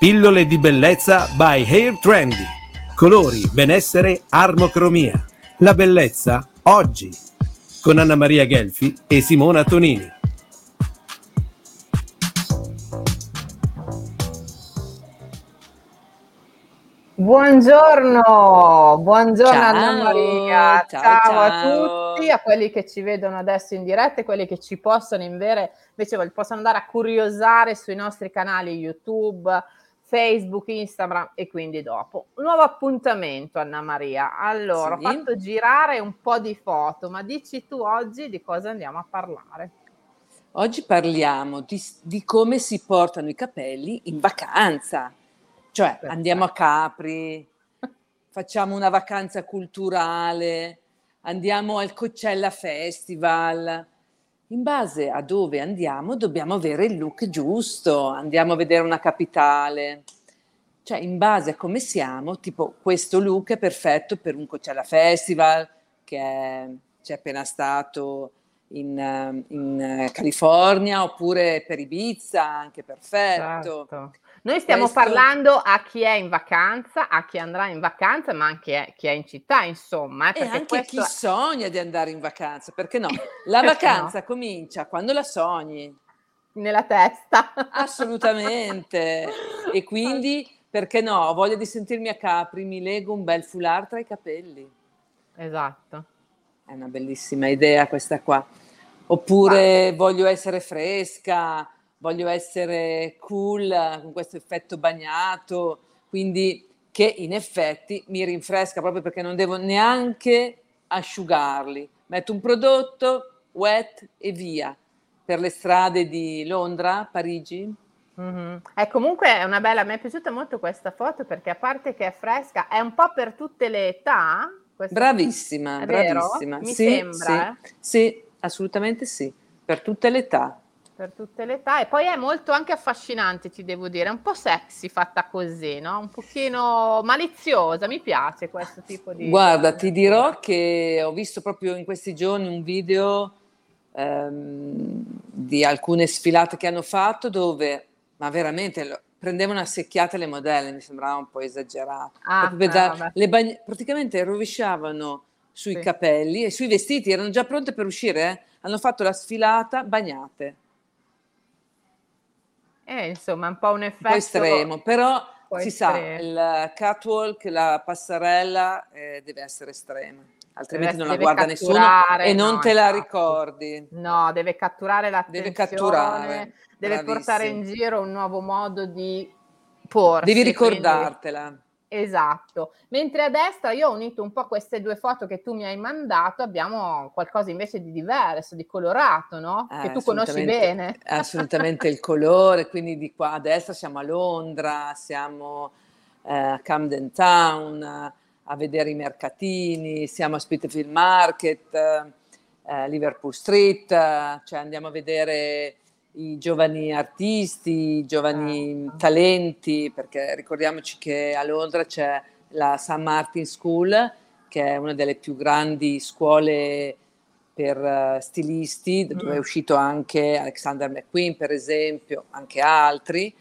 Pillole di bellezza by Hair Trendy. Colori, benessere, armocromia. La bellezza oggi. Con Anna Maria Gelfi e Simona Tonini. Buongiorno, buongiorno Ciao, Anna Maria, ciao, ciao, a ciao. tutti, a quelli che ci vedono adesso in diretta e quelli che ci possono invece, invece possono andare a curiosare sui nostri canali YouTube, Facebook, Instagram e quindi dopo. Un nuovo appuntamento Anna Maria. Allora, Sì. ho fatto girare un po' di foto, ma dici tu oggi di cosa andiamo a parlare? Oggi parliamo di, di come si portano i capelli in vacanza. Cioè, Perfetto. andiamo a Capri, facciamo una vacanza culturale, andiamo al Coachella Festival. In base a dove andiamo, dobbiamo avere il look giusto, andiamo a vedere una capitale. Cioè, in base a come siamo, tipo questo look è perfetto per un Coachella Festival, che è- c'è appena stato in, eh, in, California, oppure per Ibiza, anche perfetto. Certo. Noi stiamo Questo- parlando a chi è in vacanza, a chi andrà in vacanza, ma anche a chi è in città, insomma. eh, E anche chi è- sogna di andare in vacanza, perché no? La Perché vacanza comincia quando la sogni, nella testa. assolutamente. E quindi, perché no? Ho voglia di sentirmi a Capri, mi lego un bel foulard tra i capelli. Esatto. È una bellissima idea questa qua. Oppure voglio essere fresca, voglio essere cool con questo effetto bagnato, quindi che in effetti mi rinfresca proprio perché non devo neanche asciugarli. Metto un prodotto, wet e via. Per le strade di Londra, Parigi. Mhm. È comunque una bella, mi è piaciuta molto questa foto perché a parte che è fresca, è un po' per tutte le età. Bravissima, bravissima. Mi Sì, sembra, sì, sì, assolutamente sì, per tutte le età. Per tutte le età e poi è molto anche affascinante, ti devo dire, è un po' sexy fatta così, no? Un pochino maliziosa, mi piace questo tipo di... Guarda, ti dirò che ho visto proprio in questi giorni un video ehm, di alcune sfilate che hanno fatto dove, ma veramente, prendevano a secchiate le modelle, mi sembrava un po' esagerato. Ah, le bagn- praticamente rovesciavano sui Sì. capelli e sui vestiti, erano già pronte per uscire, eh. hanno fatto la sfilata bagnate, Eh, insomma, un po' un un effetto... po' estremo, però po' si sa, estremo. il catwalk, la passerella eh, deve essere estrema, altrimenti non la guarda nessuno e non no, te la infatti. ricordi. No, deve catturare l'attenzione, Deve catturare, deve portare in giro un nuovo modo di porsi. Devi quindi- ricordartela. Esatto. Mentre a destra io ho unito un po' queste due foto che tu mi hai mandato, abbiamo qualcosa invece di diverso, di colorato, no? Eh, che tu conosci bene. Assolutamente il colore, quindi di qua a destra siamo a Londra, siamo eh, a Camden Town, eh, a vedere i mercatini, siamo a Spitalfield Market, eh, Liverpool Street, eh, cioè andiamo a vedere i giovani artisti, i giovani Certo. talenti, perché ricordiamoci che a Londra c'è la St. Martin School, che è una delle più grandi scuole per eh, stilisti, dove Mm. è uscito anche Alexander McQueen, per esempio, anche altri.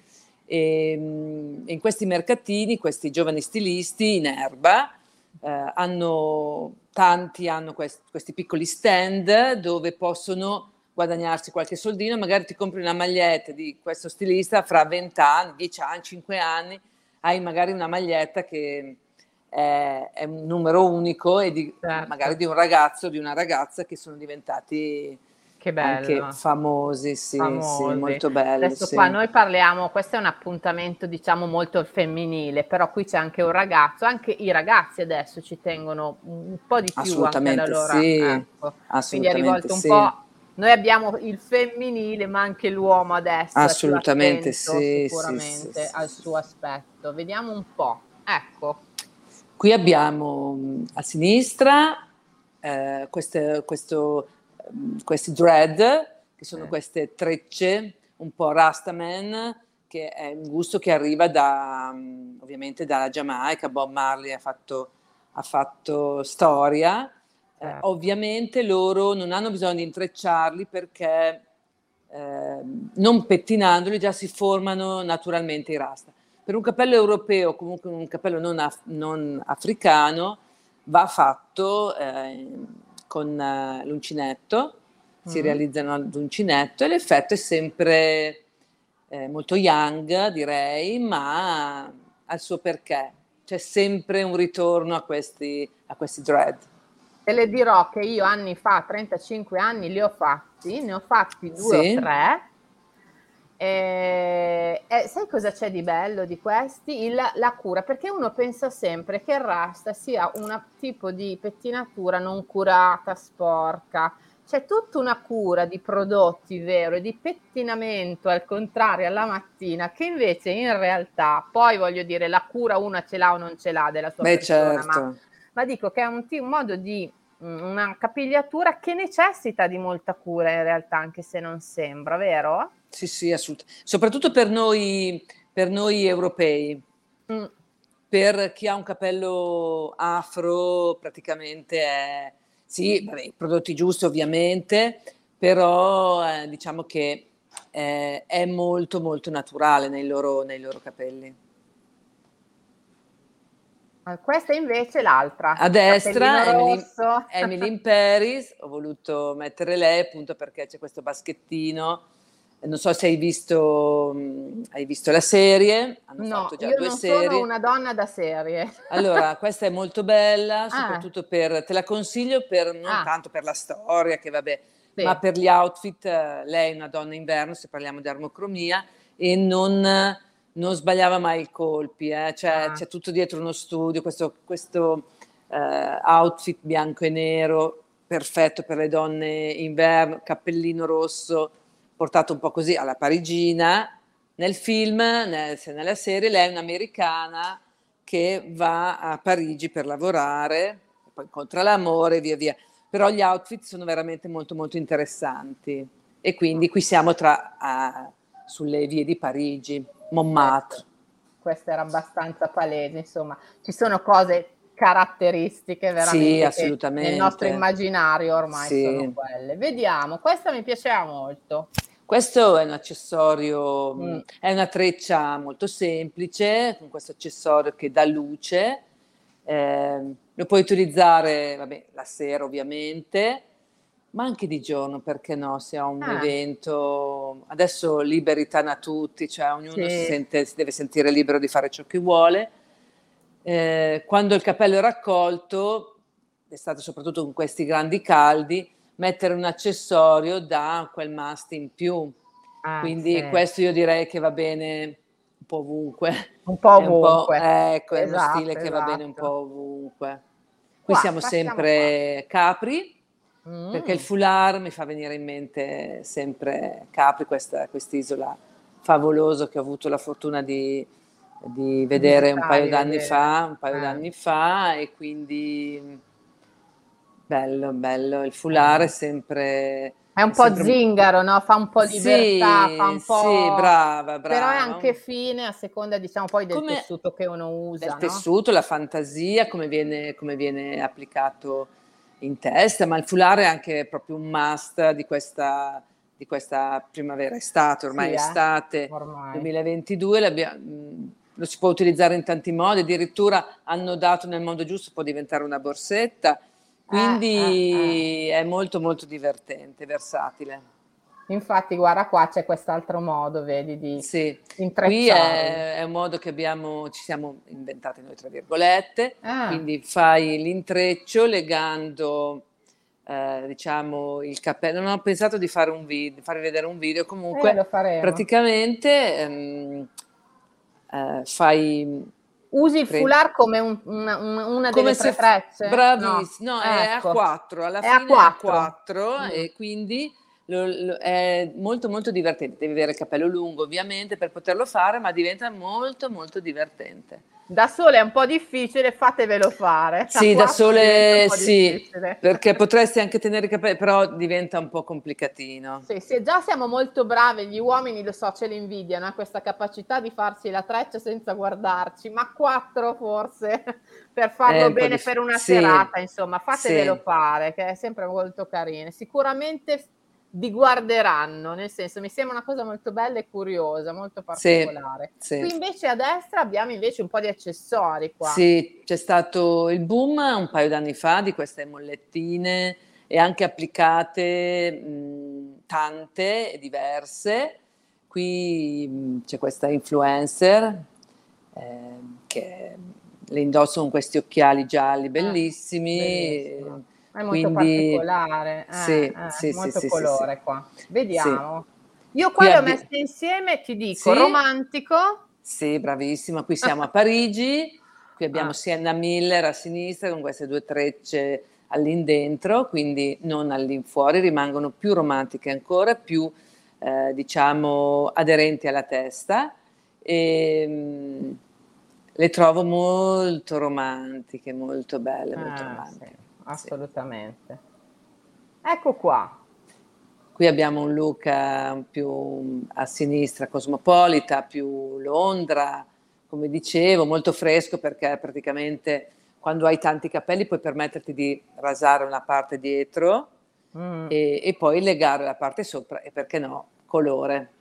E, mm, in questi mercatini, questi giovani stilisti in erba eh, hanno tanti hanno quest- questi piccoli stand dove possono guadagnarsi qualche soldino, magari ti compri una maglietta di questo stilista fra 20 anni, 10 anni, 5 anni, hai magari una maglietta che è, è un numero unico e di, Certo. magari di un ragazzo o di una ragazza che sono diventati Che bello. anche famosi, sì, Famosi. sì, molto bello. Adesso sì. qua noi parliamo, questo è un appuntamento diciamo molto femminile, però qui c'è anche un ragazzo, anche i ragazzi adesso ci tengono un po' di più anche Assolutamente alla loro, sì, ecco. Quindi è rivolto un sì. po' noi abbiamo il femminile, ma anche l'uomo adesso. Assolutamente sì, sicuramente sì, sì, al suo aspetto. Vediamo un po'. Ecco. Qui abbiamo mh, a sinistra eh, queste, questo, mh, questi dread, che sono Eh. queste trecce un po' Rastaman, che è un gusto che arriva da, mh, ovviamente dalla Giamaica. Bob Marley ha fatto, ha fatto storia. Eh, Certo. ovviamente loro non hanno bisogno di intrecciarli perché eh, non pettinandoli già si formano naturalmente i rasta. Per un capello europeo, comunque un capello non, af- non africano, va fatto eh, con l'uncinetto, si Mhm. realizzano l'uncinetto e l'effetto è sempre eh, molto young, direi, ma ha il suo perché. C'è sempre un ritorno a questi, a questi dread. Te le dirò che io anni fa, 35 anni, li ho fatti, ne ho fatti due Sì. o tre. E, e sai cosa c'è di bello di questi? Il- la cura, perché uno pensa sempre che il rasta sia un tipo di pettinatura non curata, sporca. C'è tutta una cura di prodotti, vero, e di pettinamento al contrario alla mattina, che invece in realtà, poi voglio dire, la cura una ce l'ha o non ce l'ha della sua Beh, persona, ma certo. ma dico che è un, ti- un modo di una capigliatura che necessita di molta cura in realtà, anche se non sembra, vero? Sì, sì, assolutamente. Soprattutto per noi, per noi europei. Mm. Per chi ha un capello afro, praticamente è, sì, vabbè, i prodotti giusti ovviamente, però eh, diciamo che eh, è molto molto naturale nei loro, nei loro capelli. Eh, Questa invece è l'altra. A destra Emily. Emily in Paris, ho voluto mettere lei appunto perché c'è questo baschettino. Non so se hai visto, hai visto la serie, hanno No, fatto già io due non serie. sono una donna da serie. Allora, questa è molto bella, Ah. soprattutto per, te la consiglio per, non Ah. tanto per la storia, che vabbè, Sì. ma per gli outfit. eh, Lei è una donna inverno, se parliamo di armocromia, e non, non sbagliava mai i colpi, eh, cioè, Ah. c'è tutto dietro uno studio, questo, questo eh, outfit bianco e nero, perfetto per le donne inverno, cappellino rosso, portato un po' così alla parigina. Nel film, nel- se nella serie, lei è un'americana che va a Parigi per lavorare, poi incontra l'amore e via via. Però gli outfit sono veramente molto molto interessanti e quindi qui siamo tra, ah, sulle vie di Parigi, Montmartre. Questa era abbastanza palese, insomma, ci sono cose caratteristiche veramente Sì, nel nostro immaginario ormai Sì. sono quelle. Vediamo, questa mi piaceva molto. Questo è un accessorio, Mm. mh, è una treccia molto semplice, con questo accessorio che dà luce. Ehm, lo puoi utilizzare, vabbè, la sera ovviamente, ma anche di giorno, perché no? Se ha un Ah. evento, adesso liberità a tutti, cioè ognuno Sì. si, sente- si deve sentire libero di fare ciò che vuole. Eh, quando il capello è raccolto, d'estate soprattutto con questi grandi caldi, mettere un accessorio dà quel must in più. Ah, Quindi sì. questo io direi che va bene un po' ovunque. un po' È un po'- ovunque. ecco, è uno Esatto, stile che va bene un esatto. po' ovunque. Qui Qua, siamo passiamo sempre Capri, Mm. perché il foulard mi fa venire in mente sempre Capri, questa quest'isola favolosa che ho avuto la fortuna di, di vedere un paio d'anni fa, un paio Eh. d'anni fa e quindi bello, bello. Il foulard è sempre... È un po' sempre- zingaro, no? Fa un po' di Sì, libertà, fa un po'... sì, brava, brava. Però è anche fine a seconda, diciamo, poi del Come- tessuto che uno usa, del no? tessuto, la fantasia, come viene, come viene applicato in testa, ma il foulard è anche proprio un must di questa, di questa primavera-estate, ormai Sì, eh, estate ormai. 2022, l'abbia- mh, lo si può utilizzare in tanti modi, addirittura hanno dato nel modo giusto, può diventare una borsetta, quindi eh, è molto molto divertente, versatile. Infatti, guarda qua c'è quest'altro modo, vedi, di Sì, qui è, è un modo che abbiamo, ci siamo inventati noi, tra virgolette, Ah, quindi fai l'intreccio legando, eh, diciamo, il cappello. Non ho pensato di fare un video, farvi vedere un video, eh, comunque faremo. praticamente ehm, eh, fai Usi il foulard come un- una, una- come delle tre se trecce? bravissimo, no, è Ecco. a 4, alla È a fine è a quattro. 4 Mm. e quindi lo- lo- è molto molto divertente. Devi avere il capello lungo ovviamente per poterlo fare, ma diventa molto molto divertente. Da sole è un po' difficile, fatevelo fare. Sì, da sole sì, difficile. perché potresti anche tenere i capelli, però diventa un po' complicatino. Sì, sì, già siamo molto bravi, gli uomini lo so, ce l'invidiano, a questa capacità di farsi la treccia senza guardarci, ma quattro forse per farlo po' bene dif- per una sì, serata, insomma, fatevelo sì. fare, che è sempre molto carino. Sicuramente vi guarderanno, nel senso, mi sembra una cosa molto bella e curiosa, molto Sì, particolare. sì. Qui invece a destra abbiamo invece un po' di accessori qua. Sì, c'è stato il boom un paio d'anni fa di queste mollettine e anche applicate mh, tante e diverse. Qui mh, c'è questa influencer eh, che le indossa con questi occhiali gialli bellissimi. bellissimo. È molto quindi- particolare, eh, Sì, eh, sì, molto sì, colore sì. qua. Vediamo. Io qua le ho messe insieme, ti dico, romantico. Sì, bravissima. Qui siamo a Parigi, qui abbiamo Ah. Sienna Miller a sinistra con queste due trecce all'indentro, quindi non all'infuori, rimangono più romantiche ancora, più eh, diciamo aderenti alla testa. E, mm, le trovo molto romantiche, molto belle, molto Ah, romantiche. sì, assolutamente. Ecco qua. Qui abbiamo un look eh, più a sinistra, cosmopolita, più Londra, come dicevo, molto fresco perché praticamente quando hai tanti capelli puoi permetterti di rasare una parte dietro Mm, e, e poi legare la parte sopra e perché no, colore.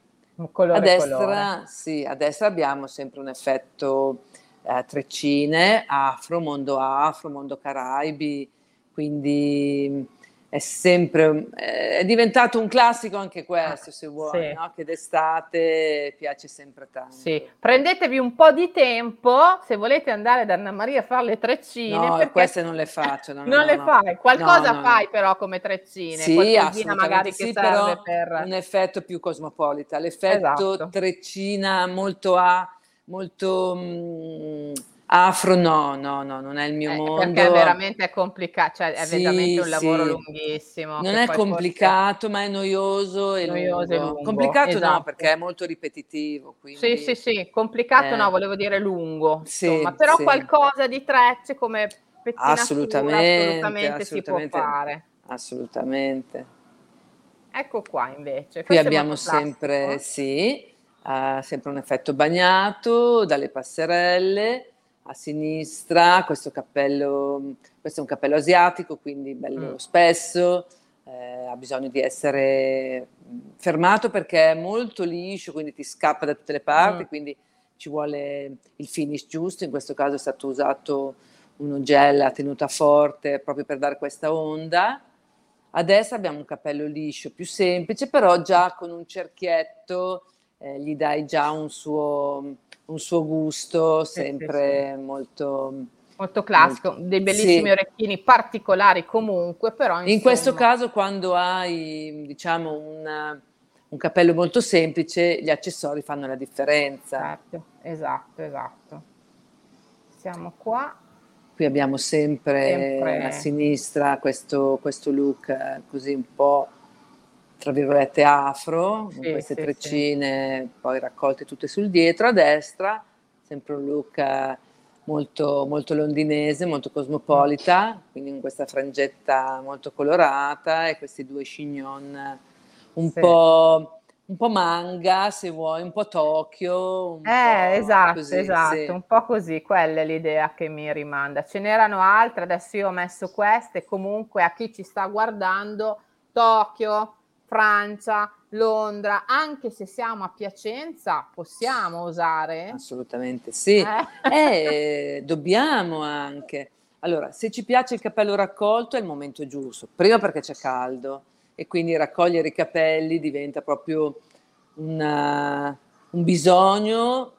colore a destra, colore. sì, a destra abbiamo sempre un effetto eh, treccine, afro, mondo afro, mondo caraibi, quindi è sempre, è diventato un classico anche questo, se vuoi, sì. no? che d'estate piace sempre tanto. Sì, prendetevi un po' di tempo se volete andare da Anna Maria a fare le treccine. No, queste non le faccio. no, no, non no, le fai, qualcosa fai però come treccine, Sì, magari che sì, serve però per... un effetto più cosmopolita, l'effetto Esatto. treccina molto a, molto mm, afro, no, no, no, non è il mio Eh, mondo. perché è veramente complicato, cioè è Sì, veramente un lavoro sì. lunghissimo. Non è poi forse- complicato, ma è noioso e Noioso e lungo. lungo, Complicato no, esatto. perché è molto ripetitivo. Quindi... Sì, sì, sì, complicato Eh. no, volevo dire lungo, Sì, insomma, però qualcosa di trecce come pettinatura Assolutamente, assolutamente, si può assolutamente. fare. Assolutamente. Ecco qua invece. Qui questo abbiamo sempre, sì, eh, sempre un effetto bagnato dalle passerelle a sinistra, questo cappello, questo è un cappello asiatico, quindi bello Mm. spesso, eh, ha bisogno di essere mm, fermato perché è molto liscio, quindi ti scappa da tutte le parti, Mm. quindi ci vuole il finish giusto, in questo caso è stato usato uno gel a tenuta forte proprio per dare questa onda. A destra abbiamo un cappello liscio più semplice, però già con un cerchietto eh, gli dai già un suo, un suo gusto, Sì, sì, sempre molto... Molto classico, dei bellissimi Sì. orecchini particolari comunque, però In questo insomma, caso, quando hai, diciamo, un, un capello molto semplice, gli accessori fanno la differenza. Certo, esatto, esatto. Siamo qua. Qui abbiamo sempre, Sempre. a sinistra questo, questo look eh, così un po' tra virgolette afro, con Sì, queste sì, treccine poi raccolte tutte sul dietro, a destra sempre un look eh, molto, molto londinese, molto cosmopolita, quindi con questa frangetta molto colorata e questi due chignon un, Sì. po', un po' manga se vuoi, un po' Tokyo. Un Eh, po' esatto, così, esatto, sì. un po' così, quella è l'idea che mi rimanda. Ce n'erano altre, adesso io ho messo queste, comunque a chi ci sta guardando, Tokyo, Francia, Londra, anche se siamo a Piacenza, possiamo usare? Assolutamente sì. Eh? Eh, dobbiamo anche. Allora, se ci piace il capello raccolto è il momento giusto. Prima perché c'è caldo e quindi raccogliere i capelli diventa proprio una- un bisogno,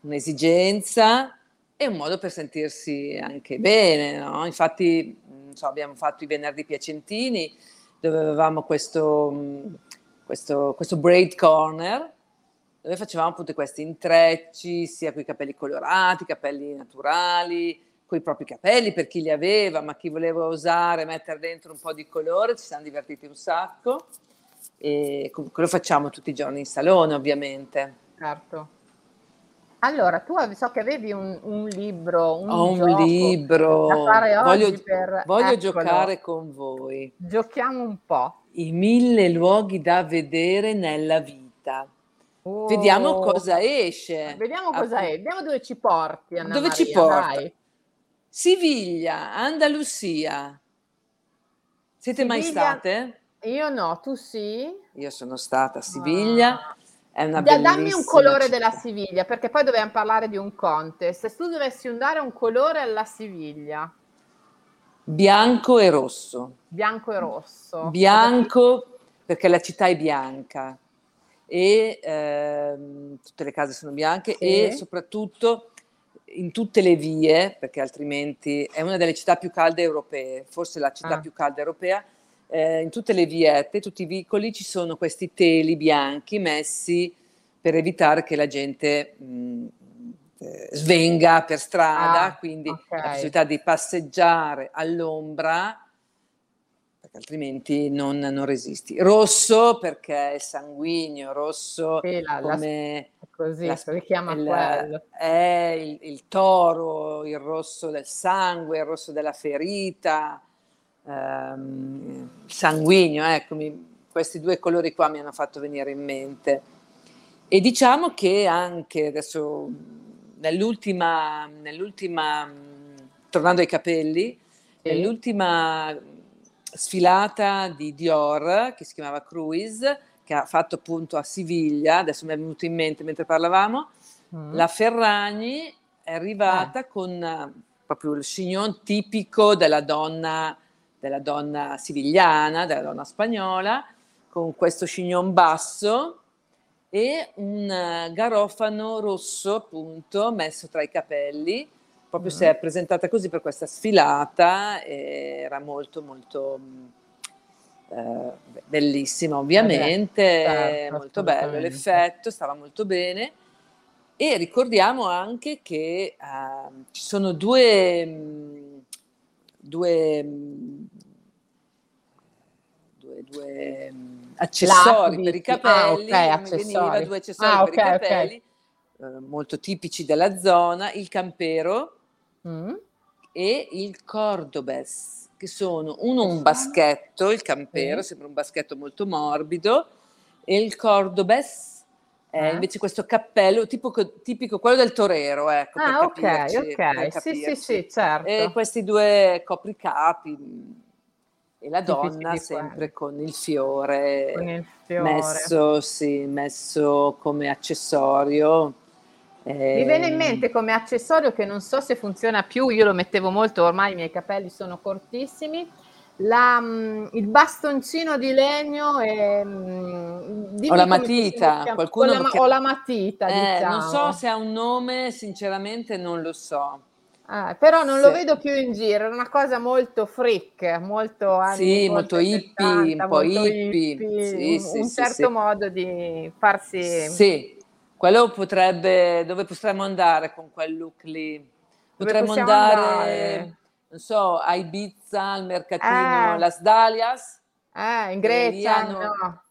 un'esigenza e un modo per sentirsi anche bene. no? Infatti, non so, abbiamo fatto i venerdì piacentini dove avevamo questo, mh, questo, questo braid corner dove facevamo appunto questi intrecci, sia con i capelli colorati, capelli naturali, con i propri capelli per chi li aveva, ma chi voleva usare, mettere dentro un po' di colore, ci siamo divertiti un sacco. e com- quello facciamo tutti i giorni in salone ovviamente. Certo. Allora, tu so che avevi un, un libro, un Ho un gioco libro, da fare oggi voglio, per... voglio Eccolo. giocare con voi. Giochiamo un po'. I mille luoghi da vedere nella vita. Vediamo Oh. cosa esce. Vediamo cosa è, Appunto. vediamo dove ci porti, Anna Dove ci Maria, porta? dai. Siviglia, Andalusia. Siete mai Siviglia- state? Io no, tu sì? Io sono stata a Siviglia, è una Da- dammi un colore città. della Siviglia, perché poi dobbiamo parlare di un contest. Se tu dovessi dare un colore alla Siviglia, Bianco e rosso. bianco e rosso. Bianco perché la città è bianca e ehm, tutte le case sono bianche Sì. e soprattutto in tutte le vie, perché altrimenti è una delle città più calde europee, forse la città Ah. più calda europea, eh, in tutte le viette, tutti i vicoli ci sono questi teli bianchi messi per evitare che la gente mh, eh, svenga per strada, Ah, quindi ok. la possibilità di passeggiare all'ombra perché altrimenti non, non resisti. Rosso perché è sanguigno, rosso Sì, la- la- come Così, la- si richiama il- quello. è il, il toro, il rosso del sangue, il rosso della ferita, ehm, sanguigno, ecco, mi- questi due colori qua mi hanno fatto venire in mente. E diciamo che anche adesso nell'ultima, nell'ultima tornando ai capelli, Sì. nell'ultima sfilata di Dior che si chiamava Cruise, che ha fatto appunto a Siviglia, adesso mi è venuto in mente mentre parlavamo, Mm. la Ferragni è arrivata con eh, proprio il chignon tipico della donna, della donna sivigliana, della donna spagnola, con questo chignon basso e un eh, garofano rosso appunto messo tra i capelli. Proprio si è presentata così per questa sfilata era molto molto eh, bellissima ovviamente, certo, molto bello l'effetto, stava molto bene. E ricordiamo anche che ehm, ci sono due, mh, due, mh, due, due, mh, accessori Lati, per i. Ah, capelli, ok, non mi accessori. veniva, due accessori Ah, per i capelli, eh, molto tipici della zona, il campero Mm. e il cordobes, che sono uno un baschetto, il campero, Sì. sembra un baschetto molto morbido, e il cordobes è Eh? invece questo cappello tipico, tipico quello del torero, ecco, per Ah, ok, capirci, per ok. Sì, sì, capirci. sì, certo. E questi due copricapi mh, e la donna sempre con il fiore, Con il fiore. messo, sì, messo come accessorio. Mi viene in Ehm, mente come accessorio che non so se funziona più, io lo mettevo molto, ormai i miei capelli sono cortissimi, la, mm, il bastoncino di legno e, mm, O la matita, qualcuno Con la ma- o la matita, Eh, diciamo. non so se ha un nome, sinceramente non lo so. Ah, però non lo Sì. vedo più in giro, era una cosa molto freak, molto anni Sì, molto hippie, 70, un po' hippie. hippie, Sì, un, sì, un certo modo di farsi... Sì, quello potrebbe, dove potremmo andare con quel look lì? Potremmo andare, andare? non so, a Ibiza, al mercatino Eh. Las Dalias, Eh, in Grecia no,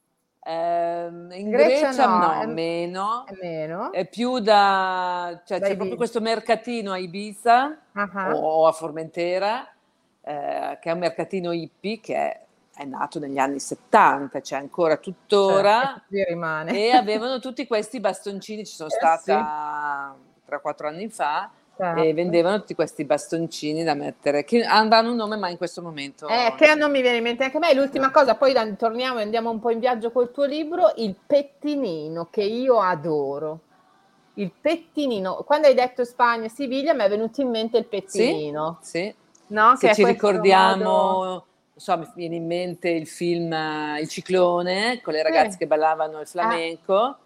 ehm, in Grecia Grecia, no, no, è- meno, è meno. è più da, cioè Da c'è Ibiza. proprio questo mercatino a Ibiza Ah, o a Formentera, eh, che è un mercatino hippie che è, è nato negli anni 70, c'è ancora tuttora. Rimane. e avevano tutti questi bastoncini, ci sono Eh, stata 3-4 anni fa Certo. e vendevano tutti questi bastoncini da mettere, che avranno un nome ma in questo momento... Eh, che non mi viene in mente anche a me. L'ultima cosa, poi torniamo e andiamo un po' in viaggio col tuo libro, il pettinino che io adoro. Il pettinino, quando hai detto Spagna, Siviglia, mi è venuto in mente il pettinino. Sì, No? Che se è ci ricordiamo, modo- non so, mi viene in mente il film eh, Il ciclone con le ragazze Sì. che ballavano il flamenco,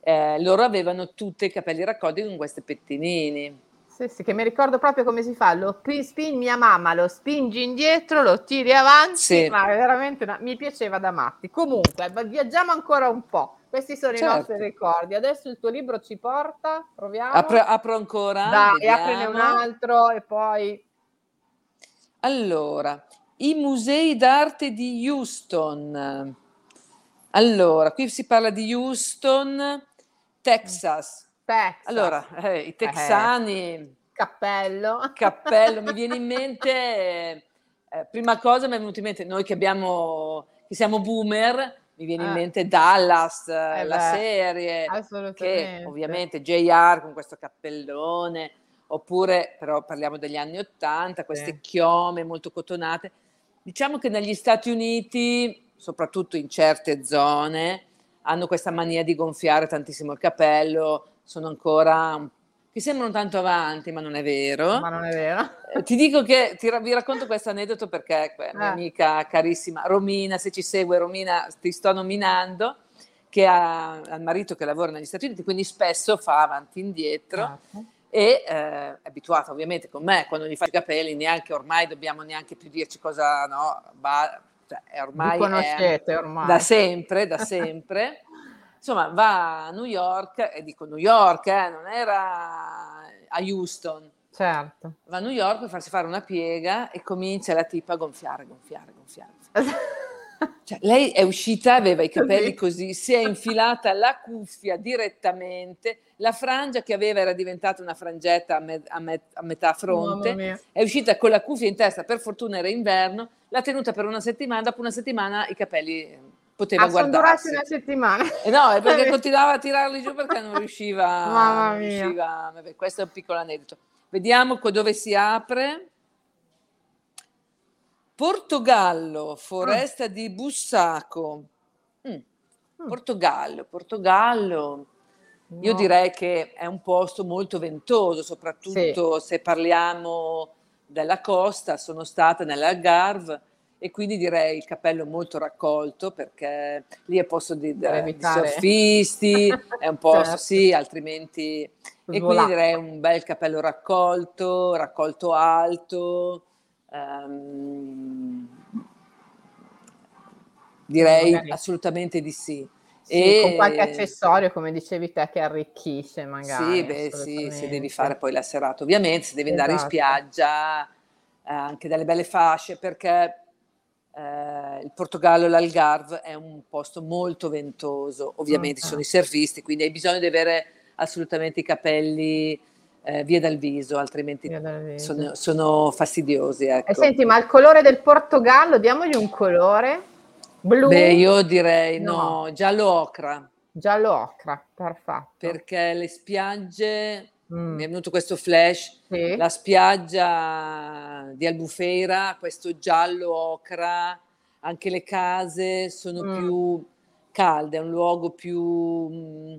eh, loro avevano tutti i capelli raccolti con questi pettinini. Sì, sì, che mi ricordo proprio come si fa. Lo pi- spin, mia mamma lo spingi indietro, lo tiri avanti, Sì. ma è veramente una- mi piaceva da matti. Comunque, viaggiamo ancora un po'. Questi sono Certo. i nostri ricordi. Adesso il tuo libro ci porta, proviamo. Apro, apro ancora? Dai, aprene un altro e poi... Allora, i musei d'arte di Houston. Allora, qui si parla di Houston, Texas. Texas. Allora, eh, i texani, Cappello. cappello, mi viene in mente, eh, eh, prima cosa mi è venuto in mente, noi che abbiamo, che siamo boomer, mi viene in Eh. mente Dallas, eh, Eh la beh, serie, che ovviamente JR con questo cappellone, oppure però parliamo degli anni Ottanta, queste Sì. chiome molto cotonate. Diciamo che negli Stati Uniti, soprattutto in certe zone, hanno questa mania di gonfiare tantissimo il capello, sono ancora che sembrano tanto avanti, ma non è vero. Ma non è vero. Eh, Ti dico che ti vi racconto questo aneddoto perché que- mia Eh. amica carissima Romina, se ci segue Romina, ti sto nominando, che ha, ha il marito che lavora negli Stati Uniti, quindi spesso fa avanti e indietro Esatto. e eh, è abituata ovviamente con me, quando gli faccio i capelli neanche ormai dobbiamo neanche più dirci cosa, no, va, cioè, è ormai Vi è- conoscete ormai. da sempre, da sempre. Insomma, va a New York, e dico New York, eh, non era a Houston, Certo. va a New York per farsi fare una piega e comincia la tipa a gonfiare, gonfiare, gonfiare. Cioè, lei è uscita, aveva i capelli così, si è infilata la cuffia direttamente, la frangia che aveva era diventata una frangetta a, me- a me- a metà fronte, è uscita con la cuffia in testa, per fortuna era inverno, l'ha tenuta per una settimana, dopo una settimana i capelli poteva Ah, sono durati guardarsi. una settimana. E no, è perché continuava a tirarli giù perché non riusciva. Mamma non mia. riusciva- vabbè, questo è un piccolo aneddoto. Vediamo dove si apre. Portogallo, foresta di Bussaco. Mm, Portogallo, Portogallo. Io No. direi che è un posto molto ventoso, soprattutto se parliamo della costa. Sono stata nell'Algarve e quindi direi il cappello molto raccolto perché lì è posto di, Per di surfisti, è un posto, Certo. sì, altrimenti... E quindi Svolà. direi un bel cappello raccolto, raccolto alto. ehm, direi Magari- assolutamente di sì. Sì, con qualche E- accessorio, come dicevi te, che arricchisce magari. sì, beh, sì, se devi fare poi la serata, ovviamente, se devi andare in Esatto. spiaggia, eh, anche delle belle fasce, perché eh, il Portogallo l'Algarve è un posto molto ventoso, ovviamente ci sono i surfisti, quindi hai bisogno di avere assolutamente i capelli eh, via dal viso, altrimenti dal viso. sono, sono fastidiosi. Ecco. E senti, ma il colore del Portogallo, diamogli un colore blu, Beh, io direi No. no, giallo ocra, giallo ocra, perfetto. perché le spiagge, Mm. mi è venuto questo flash, Sì. la spiaggia di Albufeira, questo giallo ocra, anche le case sono Mm. più calde, è un luogo più... mm,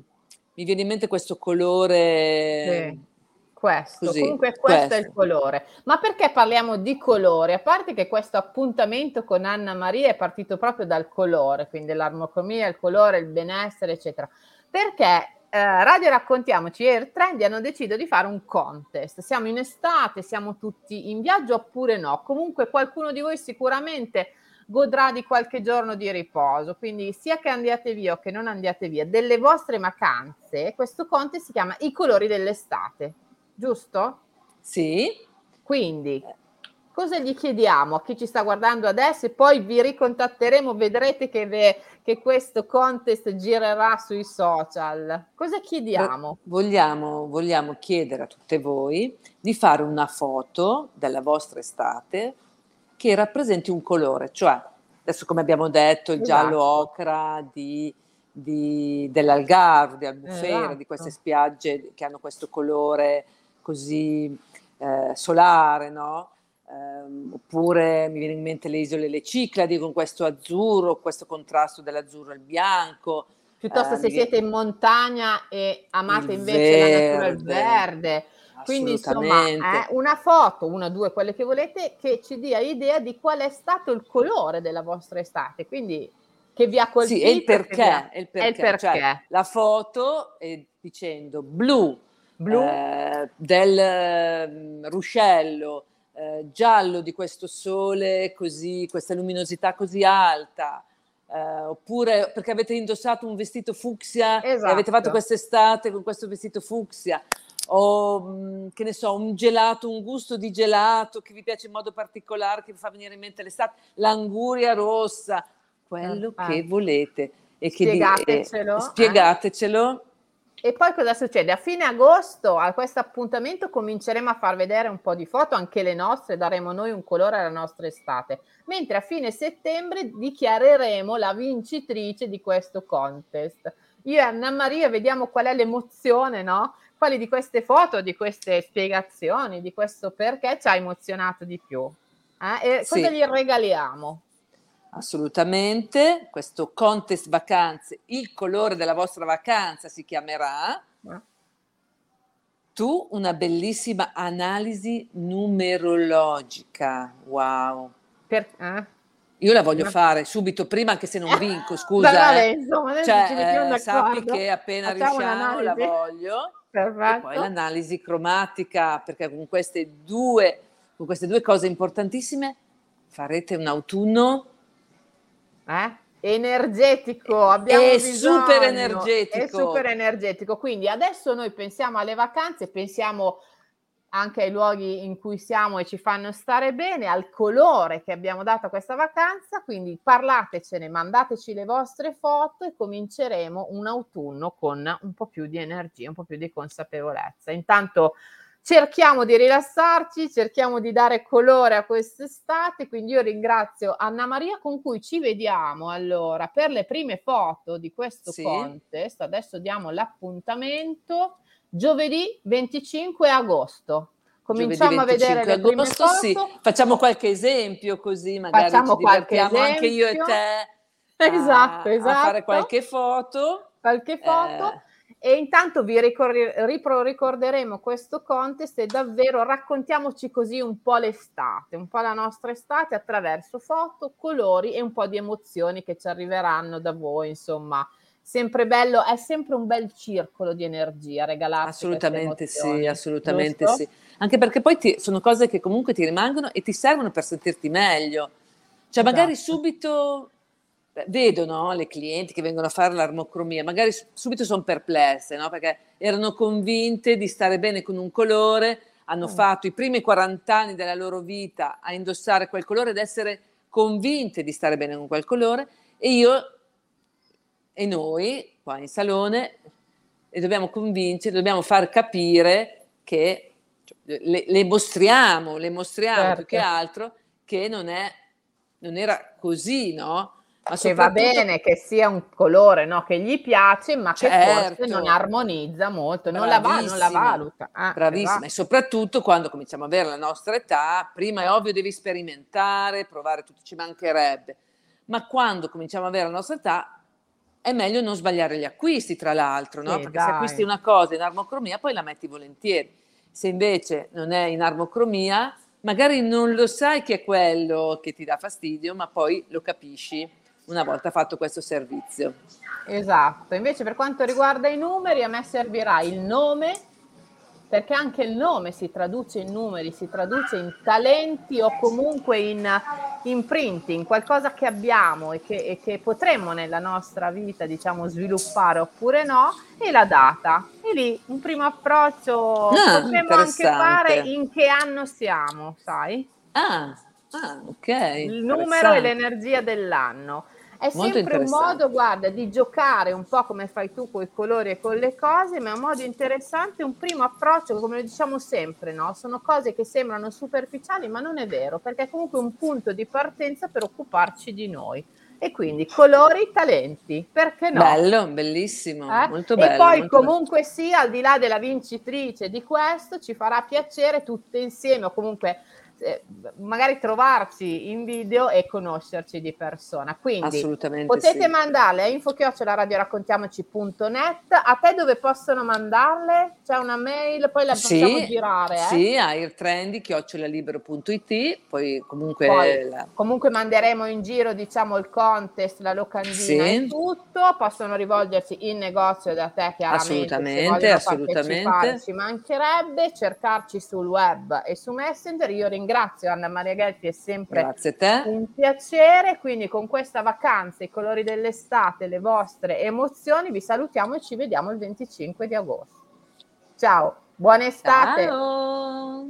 mi viene in mente questo colore... Sì. Questo, Così, comunque questo, è questo. il colore. Ma perché parliamo di colore? A parte che questo appuntamento con Anna Maria è partito proprio dal colore, quindi l'armocromia, il colore, il benessere, eccetera. Perché eh, Radio Raccontiamoci e Air Trendy hanno deciso di fare un contest. Siamo in estate, siamo tutti in viaggio oppure no? Comunque qualcuno di voi sicuramente godrà di qualche giorno di riposo, quindi sia che andiate via o che non andiate via, delle vostre vacanze, questo contest si chiama I colori dell'estate, giusto? Sì, Quindi cosa gli chiediamo a chi ci sta guardando adesso e poi vi ricontatteremo, vedrete che, ve- che questo contest girerà sui social. Cosa chiediamo? vogliamo, vogliamo chiedere a tutte voi di fare una foto della vostra estate che rappresenti un colore, cioè adesso come abbiamo detto il giallo Esatto. ocra di, di- dell'Algarve, di Albufeira, Esatto. di queste spiagge che hanno questo colore così eh, solare, no? Ehm, oppure mi viene in mente le isole Le Cicladi con questo azzurro, questo contrasto dell'azzurro al bianco. Piuttosto eh, se siete in montagna e amate Il invece la natura e il verde. verde. Quindi insomma, eh, una foto, una due, quelle che volete, che ci dia idea di qual è stato il colore della vostra estate. Quindi che vi ha colpito. Sì, e il che vi ha- perché, e il il perché, cioè, perché. la foto è dicendo blu, Blu. eh, del ehm, ruscello, eh, giallo di questo sole così, questa luminosità così alta, eh, oppure perché avete indossato un vestito fucsia e avete Esatto. fatto quest'estate con questo vestito fucsia, o mh, che ne so, un gelato, un gusto di gelato che vi piace in modo particolare, che vi fa venire in mente l'estate, l'anguria rossa, quello che Perfetto. volete. e che di- eh, spiegatecelo. E poi cosa succede? A fine agosto, a questo appuntamento, cominceremo a far vedere un po' di foto, anche le nostre, daremo noi un colore alla nostra estate. Mentre a fine settembre dichiareremo la vincitrice di questo contest. Io e Anna Maria vediamo qual è l'emozione, no? Quali di queste foto, di queste spiegazioni, di questo perché ci ha emozionato di più. Eh? E Sì. cosa gli regaliamo? Assolutamente, questo contest vacanze, il colore della vostra vacanza si chiamerà. Eh? Tu una bellissima analisi numerologica. Wow. Per- eh? Io la voglio Ma- fare subito prima, anche se non vinco, scusa. Vabbè, eh. insomma, Cioè, eh, sappi che appena Facciamo riusciamo la voglio. E Perfetto. poi l'analisi cromatica, perché con queste due, con queste due cose importantissime farete un autunno Eh? Energetico, abbiamo È bisogno. super energetico. È super energetico. Quindi adesso noi pensiamo alle vacanze, pensiamo anche ai luoghi in cui siamo e ci fanno stare bene, al colore che abbiamo dato a questa vacanza. Quindi parlatecene, mandateci le vostre foto e cominceremo un autunno con un po' più di energia, un po' più di consapevolezza. Intanto cerchiamo di rilassarci, cerchiamo di dare colore a quest'estate, quindi io ringrazio Anna Maria con cui ci vediamo allora per le prime foto di questo Sì. contest. Adesso diamo l'appuntamento giovedì 25 agosto. Cominciamo a vedere 25 le agosto, foto. sì. Facciamo qualche esempio così magari Facciamo ci qualche divertiamo anche io e te a- Esatto, a, esatto. fare qualche foto. qualche foto. Eh, E intanto vi ripro- ricorderemo questo contest e davvero raccontiamoci così un po' l'estate, un po' la nostra estate attraverso foto, colori e un po' di emozioni che ci arriveranno da voi, insomma. Sempre bello, è sempre un bel circolo di energia regalarci assolutamente sì, assolutamente giusto? sì. Anche perché poi ti- sono cose che comunque ti rimangono e ti servono per sentirti meglio. Cioè magari Esatto. subito beh, vedo no, le clienti che vengono a fare l'armocromia, magari subito sono perplesse, no? perché erano convinte di stare bene con un colore, hanno Mm. fatto i primi 40 anni della loro vita a indossare quel colore ed essere convinte di stare bene con quel colore e io e noi qua in salone le dobbiamo convincere, dobbiamo far capire che cioè, le, le mostriamo, le mostriamo più che Certo. altro che non, è, non era così, no? Ma Che va bene che sia un colore no, che gli piace, ma che forse Certo. non armonizza molto, non la, va, non la valuta. Ah, Bravissima, esatto. e soprattutto quando cominciamo ad avere la nostra età, prima è ovvio devi sperimentare, provare tutto, ci mancherebbe, ma quando cominciamo ad avere la nostra età è meglio non sbagliare gli acquisti, tra l'altro, no? Sì, perché se dai. acquisti una cosa in armocromia poi la metti volentieri, se invece non è in armocromia, magari non lo sai che è quello che ti dà fastidio, ma poi lo capisci una volta fatto questo servizio. Esatto, invece per quanto riguarda i numeri, a me servirà il nome, perché anche il nome si traduce in numeri, si traduce in talenti o comunque in imprinting, qualcosa che abbiamo e che, e che potremmo nella nostra vita, diciamo, sviluppare oppure no, e la data. E lì un primo approccio Ah, potremmo anche fare in che anno siamo, sai? Ah, ah ok. il numero e l'energia dell'anno. È Molto sempre un modo, guarda, di giocare un po' come fai tu con i colori e con le cose, ma è un modo interessante, un primo approccio, come lo diciamo sempre, no? Sono cose che sembrano superficiali, ma non è vero, perché è comunque un punto di partenza per occuparci di noi. E quindi colori, talenti, perché no? Bello, bellissimo, Eh? molto e bello. poi molto bello. comunque sia, al di là della vincitrice di questo, ci farà piacere tutte insieme o comunque eh, magari trovarci in video e conoscerci di persona. Quindi potete sì. mandarle a info-radioraccontiamoci.net. A te dove possono mandarle? C'è una mail, poi la possiamo Sì, girare. eh? sì, a chiocciolalibero.it, poi comunque Poi, la- comunque manderemo in giro diciamo il contest, la locandina Sì. e tutto, possono rivolgersi in negozio da te chiaramente Assolutamente, assolutamente. ci mancherebbe, cercarci sul web e su Messenger, io ringrazio Anna Maria Gelfi, è sempre un piacere, quindi con questa vacanza, i colori dell'estate, le vostre emozioni, vi salutiamo e ci vediamo il 25 di agosto. Ciao, buona estate! Ciao.